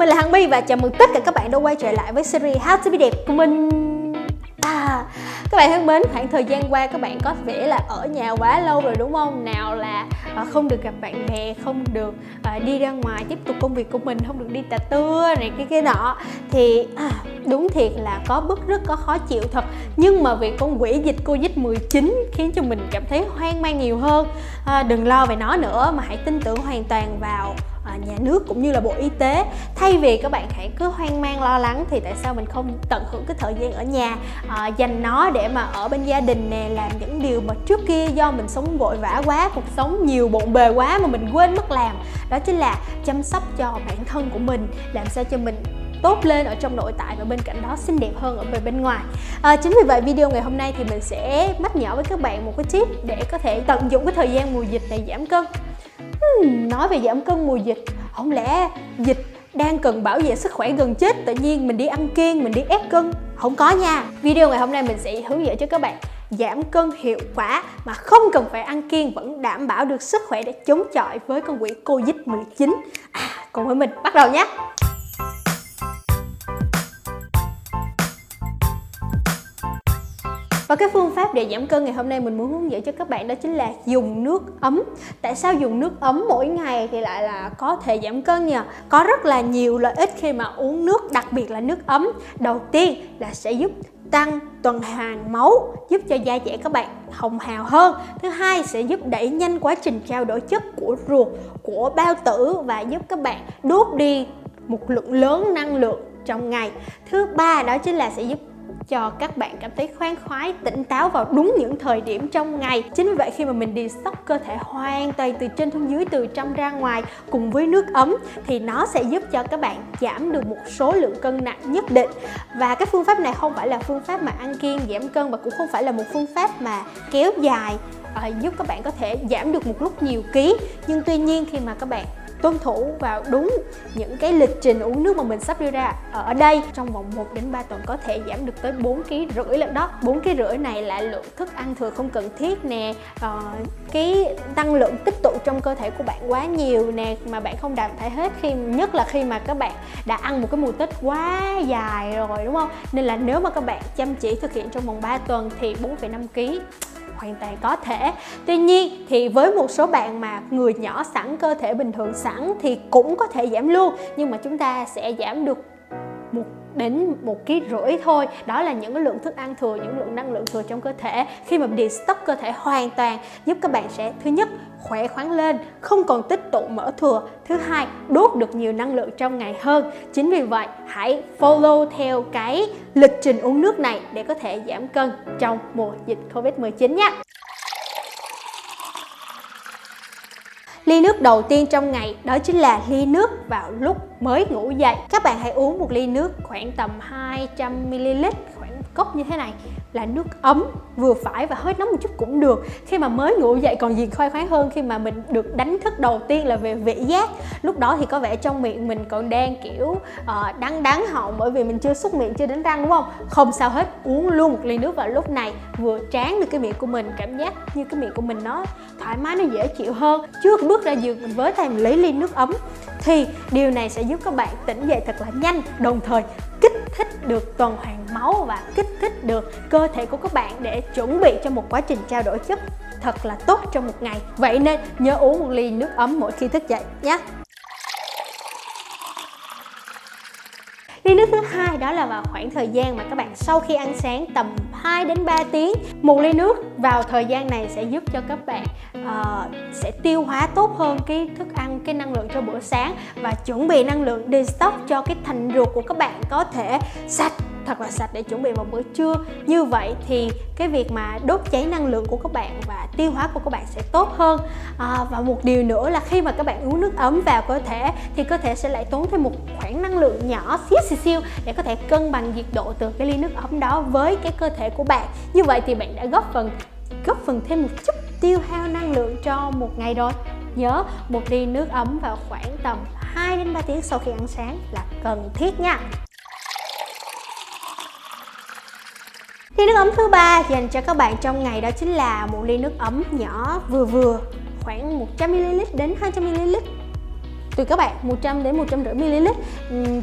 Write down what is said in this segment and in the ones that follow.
mình là Hằng My và chào mừng tất cả các bạn đã quay trở lại với series How to be đẹp của mình. À, các bạn thân mến, khoảng thời gian qua các bạn có vẻ là ở nhà quá lâu rồi đúng không? Nào là à, không được gặp bạn bè, không được à, đi ra ngoài tiếp tục công việc của mình, không được đi tà tưa này cái cái nọ. Thì à, đúng thiệt là có bức rất có khó chịu thật. Nhưng mà vì con quỷ dịch Covid-19 khiến cho mình cảm thấy hoang mang nhiều hơn. À, Đừng lo về nó nữa mà hãy tin tưởng hoàn toàn vào nhà nước cũng như là bộ y tế. Thay vì các bạn hãy cứ hoang mang lo lắng thì tại sao mình không tận hưởng cái thời gian ở nhà à, dành nó để mà ở bên gia đình nè làm những điều mà trước kia do mình sống vội vã quá cuộc sống nhiều bộn bề quá mà mình quên mất làm? Đó chính là chăm sóc cho bản thân của mình làm sao cho mình tốt lên ở trong nội tại và bên cạnh đó xinh đẹp hơn ở bề bên ngoài. À, chính vì vậy video ngày hôm nay thì mình sẽ mách nhỏ với các bạn một cái tip để có thể tận dụng cái thời gian mùa dịch này giảm cân. Hmm, nói về giảm cân mùa dịch không lẽ dịch đang cần bảo vệ sức khỏe gần chết tự nhiên mình đi ăn kiêng mình đi ép cân? Không có nha. Video ngày hôm nay mình sẽ hướng dẫn cho các bạn giảm cân hiệu quả mà không cần phải ăn kiêng vẫn đảm bảo được sức khỏe để chống chọi với con quỷ Covid 19 à, cùng với mình bắt đầu nhé. Và cái phương pháp để giảm cân ngày hôm nay mình muốn hướng dẫn cho các bạn đó chính là dùng nước ấm. Tại sao dùng nước ấm mỗi ngày thì lại là có thể giảm cân nhỉ? Có rất là nhiều lợi ích khi mà uống nước, đặc biệt là nước ấm. Đầu tiên là sẽ giúp tăng tuần hoàn máu giúp cho da dẻ các bạn hồng hào hơn thứ hai sẽ giúp đẩy nhanh quá trình trao đổi chất của ruột của bao tử và giúp các bạn đốt đi một lượng lớn năng lượng trong ngày thứ ba đó chính là sẽ giúp cho các bạn cảm thấy khoan khoái, tỉnh táo vào đúng những thời điểm trong ngày. Chính vì vậy khi mà mình detox cơ thể hoàn toàn từ trên xuống dưới, từ trong ra ngoài cùng với nước ấm thì nó sẽ giúp cho các bạn giảm được một số lượng cân nặng nhất định. Và cái phương pháp này không phải là phương pháp mà ăn kiêng giảm cân và cũng không phải là một phương pháp mà kéo dài à, giúp các bạn có thể giảm được một lúc nhiều ký nhưng tuy nhiên khi mà các bạn tuân thủ vào đúng những cái lịch trình uống nước mà mình sắp đưa ra ở đây. Trong vòng 1 đến 3 tuần có thể giảm được tới 4 kg rưỡi lần đó. 4 kg rưỡi này là lượng thức ăn thừa không cần thiết nè. Ờ, cái năng lượng tích tụ trong cơ thể của bạn quá nhiều nè mà bạn không đào thải hết khi nhất là khi mà các bạn đã ăn một cái mùa tết quá dài rồi đúng không? Nên là nếu mà các bạn chăm chỉ thực hiện trong vòng 3 tuần thì 4,5 kg hoàn toàn có thể. Tuy nhiên thì với một số bạn mà người nhỏ sẵn, cơ thể bình thường sẵn thì cũng có thể giảm luôn. Nhưng mà chúng ta sẽ giảm được một đến một ký rưỡi thôi. Đó là những lượng thức ăn thừa, những lượng năng lượng thừa trong cơ thể. Khi mà detox cơ thể hoàn toàn, giúp các bạn sẽ, thứ nhất, khỏe khoắn lên, không còn tích tụ mỡ thừa. Thứ hai, đốt được nhiều năng lượng trong ngày hơn. Chính vì vậy, hãy follow theo cái lịch trình uống nước này để có thể giảm cân trong mùa dịch covid 19 nhé Ly nước đầu tiên trong ngày đó chính là ly nước vào lúc mới ngủ dậy. Các bạn hãy uống một ly nước khoảng tầm 200ml, khoảng cốc như thế này là nước ấm vừa phải và hơi nóng một chút cũng được. Khi mà mới ngủ dậy còn gì khoai khoái hơn khi mà mình được đánh thức đầu tiên là về vị giác. Lúc đó thì có vẻ trong miệng mình còn đang kiểu uh, đắng đắng họng bởi vì mình chưa xúc miệng chưa đánh răng đúng không? Không sao hết uống luôn một ly nước vào lúc này vừa tráng được cái miệng của mình cảm giác như cái miệng của mình nó thoải mái nó dễ chịu hơn. Trước bước ra giường mình với tay mình lấy ly nước ấm. Thì điều này sẽ giúp các bạn tỉnh dậy thật là nhanh đồng thời kích thích được tuần hoàn máu và kích thích được cơ thể của các bạn để chuẩn bị cho một quá trình trao đổi chất thật là tốt trong một ngày. Vậy nên nhớ uống một ly nước ấm mỗi khi thức dậy nhé Ly nước thứ hai đó là vào khoảng thời gian mà các bạn sau khi ăn sáng tầm 2 đến 3 tiếng. Một ly nước vào thời gian này sẽ giúp cho các bạn uh, sẽ tiêu hóa tốt hơn cái thức ăn, cái năng lượng cho bữa sáng và chuẩn bị năng lượng detox cho cái thành ruột của các bạn có thể sạch thật là sạch để chuẩn bị vào bữa trưa. Như vậy thì cái việc mà đốt cháy năng lượng của các bạn và tiêu hóa của các bạn sẽ tốt hơn. À, và một điều nữa là khi mà các bạn uống nước ấm vào cơ thể thì cơ thể sẽ lại tốn thêm một khoản năng lượng nhỏ xíu xíu xíu để có thể cân bằng nhiệt độ từ cái ly nước ấm đó với cái cơ thể của bạn. Như vậy thì bạn đã góp phần góp phần thêm một chút tiêu hao năng lượng cho một ngày rồi. Nhớ một ly nước ấm vào khoảng tầm 2 đến 3 tiếng sau khi ăn sáng là cần thiết nha. Ly nước ấm thứ ba dành cho các bạn trong ngày đó chính là một ly nước ấm nhỏ, vừa vừa, khoảng 100ml đến 200ml tùy các bạn 100 đến 150 ml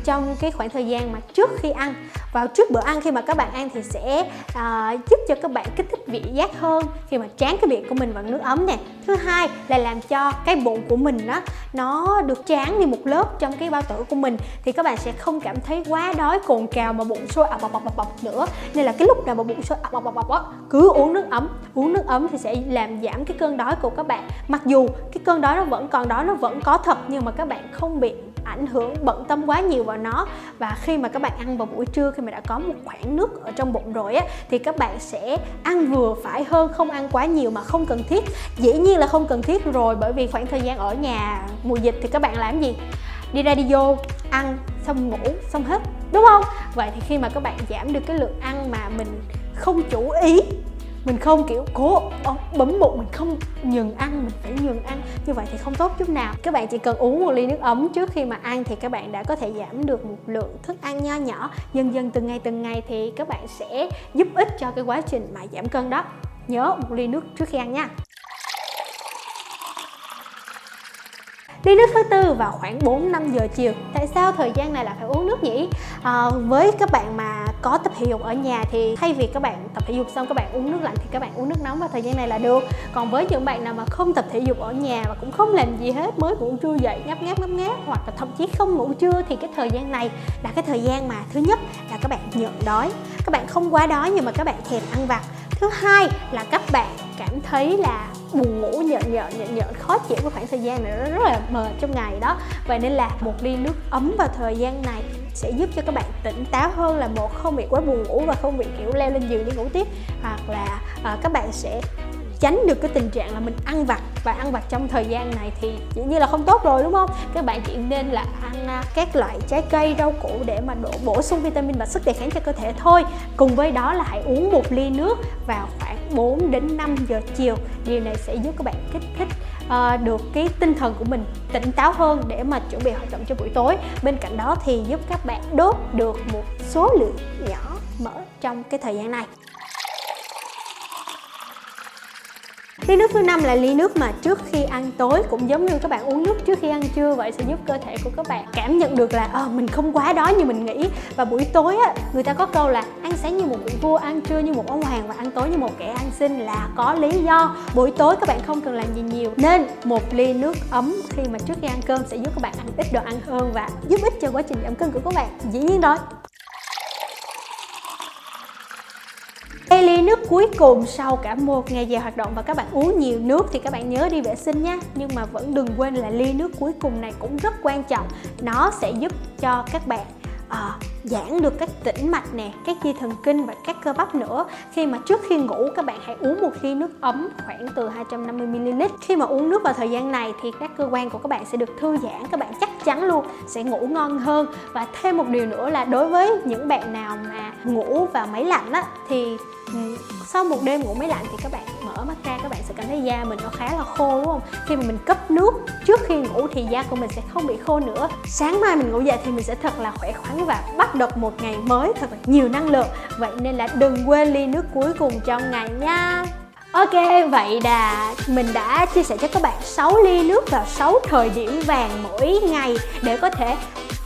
trong cái khoảng thời gian mà trước khi ăn vào trước bữa ăn khi mà các bạn ăn thì sẽ uh, giúp cho các bạn kích thích vị giác hơn khi mà tráng cái miệng của mình bằng nước ấm nè. Thứ hai là làm cho cái bụng của mình đó nó được tráng đi một lớp trong cái bao tử của mình thì các bạn sẽ không cảm thấy quá đói cồn cào mà bụng sôi ập ọc ọc ọc nữa. Nên là cái lúc nào mà bụng sôi ập ọc ọc ọc cứ uống nước ấm. Uống nước ấm thì sẽ làm giảm cái cơn đói của các bạn. Mặc dù cái cơn đói nó vẫn còn đó nó vẫn có thật nhưng mà các bạn không bị ảnh hưởng, bận tâm quá nhiều vào nó. Và khi mà các bạn ăn vào buổi trưa, khi mà đã có một khoảng nước ở trong bụng rồi á, thì các bạn sẽ ăn vừa phải hơn, không ăn quá nhiều mà không cần thiết. Dĩ nhiên là không cần thiết rồi, bởi vì khoảng thời gian ở nhà mùa dịch thì các bạn làm gì? Đi ra đi vô, ăn, xong ngủ, xong hết, đúng không? Vậy thì khi mà các bạn giảm được cái lượng ăn mà mình không chủ ý mình không kiểu cố ờ, bấm bụng mình không nhường ăn mình phải nhường ăn. Như vậy thì không tốt chút nào. Các bạn chỉ cần uống một ly nước ấm trước khi mà ăn thì các bạn đã có thể giảm được một lượng thức ăn nho nhỏ. Dần dần từng ngày từng ngày thì các bạn sẽ giúp ích cho cái quá trình mà giảm cân đó. Nhớ một ly nước trước khi ăn nha. Ly nước thứ tư vào khoảng 4 5 giờ chiều. Tại sao thời gian này là phải uống nước nhỉ? À, với các bạn mà có tập thể dục ở nhà thì thay vì các bạn tập thể dục xong các bạn uống nước lạnh thì các bạn uống nước nóng vào thời gian này là được. Còn với những bạn nào mà không tập thể dục ở nhà và cũng không làm gì hết, mới ngủ trưa dậy, ngáp ngáp ngáp ngáp, hoặc là thậm chí không ngủ trưa thì cái thời gian này là cái thời gian mà thứ nhất là các bạn nhận đói. Các bạn không quá đói nhưng mà các bạn thèm ăn vặt. Thứ hai là các bạn cảm thấy là buồn ngủ nhợn nhợn nhợn nhợn khó chịu cái khoảng thời gian này nó rất là mệt trong ngày đó vậy nên là một ly nước ấm vào thời gian này sẽ giúp cho các bạn tỉnh táo hơn là một không bị quá buồn ngủ và không bị kiểu leo lên giường đi ngủ tiếp. Hoặc là uh, các bạn sẽ tránh được cái tình trạng là mình ăn vặt và ăn vặt trong thời gian này thì dĩ nhiên là không tốt rồi đúng không? Các bạn chỉ nên là ăn các loại trái cây rau củ để mà đổ bổ sung vitamin và sức đề kháng cho cơ thể thôi. Cùng với đó là hãy uống một ly nước vào khoảng 4 đến 5 giờ chiều. Điều này sẽ giúp các bạn kích thích uh, được cái tinh thần của mình tỉnh táo hơn để mà chuẩn bị hoạt động cho buổi tối. Bên cạnh đó thì giúp các bạn đốt được một số lượng nhỏ mỡ trong cái thời gian này. Ly nước thứ năm là ly nước mà trước khi ăn tối cũng giống như các bạn uống nước trước khi ăn trưa vậy sẽ giúp cơ thể của các bạn cảm nhận được là à, mình không quá đói như mình nghĩ. Và buổi tối á người ta có câu là ăn sáng như một vị vua ăn trưa như một ông hoàng và ăn tối như một kẻ ăn xin là có lý do. Buổi tối các bạn không cần làm gì nhiều nên một ly nước ấm khi mà trước khi ăn cơm sẽ giúp các bạn ăn ít đồ ăn hơn và giúp ích cho quá trình giảm cân của các bạn. Dĩ nhiên rồi. Đây ly nước cuối cùng sau cả một ngày dài hoạt động và các bạn uống nhiều nước thì các bạn nhớ đi vệ sinh nha Nhưng mà vẫn đừng quên là ly nước cuối cùng này cũng rất quan trọng Nó sẽ giúp cho các bạn à, giãn được các tĩnh mạch nè, các dây thần kinh và các cơ bắp nữa. Khi mà trước khi ngủ các bạn hãy uống một ly nước ấm khoảng từ 250 ml. Khi mà uống nước vào thời gian này thì các cơ quan của các bạn sẽ được thư giãn, các bạn chắc chắn luôn sẽ ngủ ngon hơn. Và thêm một điều nữa là đối với những bạn nào mà ngủ vào máy lạnh á thì ừ, sau một đêm ngủ máy lạnh thì các bạn mở mắt ra các bạn sẽ cảm thấy da mình nó khá là khô đúng không? Khi mà mình cấp nước trước khi ngủ thì da của mình sẽ không bị khô nữa. Sáng mai mình ngủ dậy thì mình sẽ thật là khỏe khoắn và bắt đầu một ngày mới thật là nhiều năng lượng. Vậy nên là đừng quên ly nước cuối cùng trong ngày nha. Ok, vậy là mình đã chia sẻ cho các bạn 6 ly nước vào 6 thời điểm vàng mỗi ngày để có thể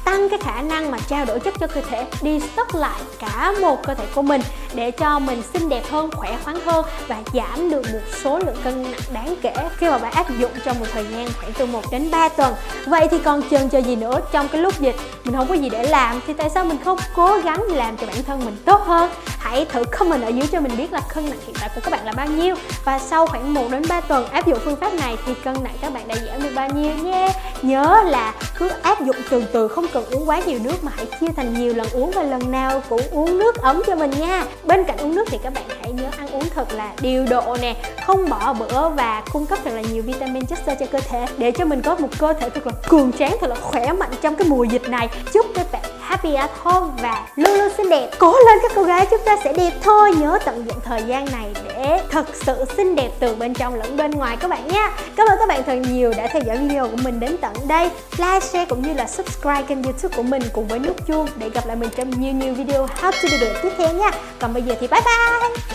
tăng cái khả năng mà trao đổi chất cho cơ thể, đi stock lại cả một cơ thể của mình để cho mình xinh đẹp hơn, khỏe khoắn hơn và giảm được một số lượng cân nặng đáng kể khi mà bạn áp dụng trong một thời gian khoảng từ 1 đến 3 tuần. Vậy thì còn chần chờ gì nữa trong cái lúc dịch? Mình không có gì để làm thì tại sao mình không cố gắng làm cho bản thân mình tốt hơn? Hãy thử comment ở dưới cho mình biết là cân nặng hiện tại của các bạn là bao nhiêu. Và sau khoảng 1 đến 3 tuần áp dụng phương pháp này thì cân nặng các bạn đã giảm được bao nhiêu nhé nhớ là cứ áp dụng từ từ, không cần uống quá nhiều nước mà hãy chia thành nhiều lần uống và lần nào cũng uống nước ấm cho mình nha. Bên cạnh uống nước thì các bạn hãy nhớ ăn uống thật là điều độ nè, không bỏ bữa và cung cấp thật là nhiều vitamin chất xơ cho cơ thể để cho mình có một cơ thể thật là cường tráng, thật là khỏe mạnh trong cái mùa dịch này. Chúc các bạn happy at home và luôn luôn xinh đẹp. Cố lên các cô gái, chúng ta sẽ đẹp thôi nhớ tận dụng thời gian này để thật sự xinh đẹp từ bên trong lẫn bên ngoài các bạn nha cảm ơn các bạn thật nhiều đã theo dõi video của mình đến tận đây. Like, share cũng như là subscribe kênh youtube của mình cùng với nút chuông để gặp lại mình trong nhiều nhiều video how to do it tiếp theo nha. Còn bây giờ thì bye bye!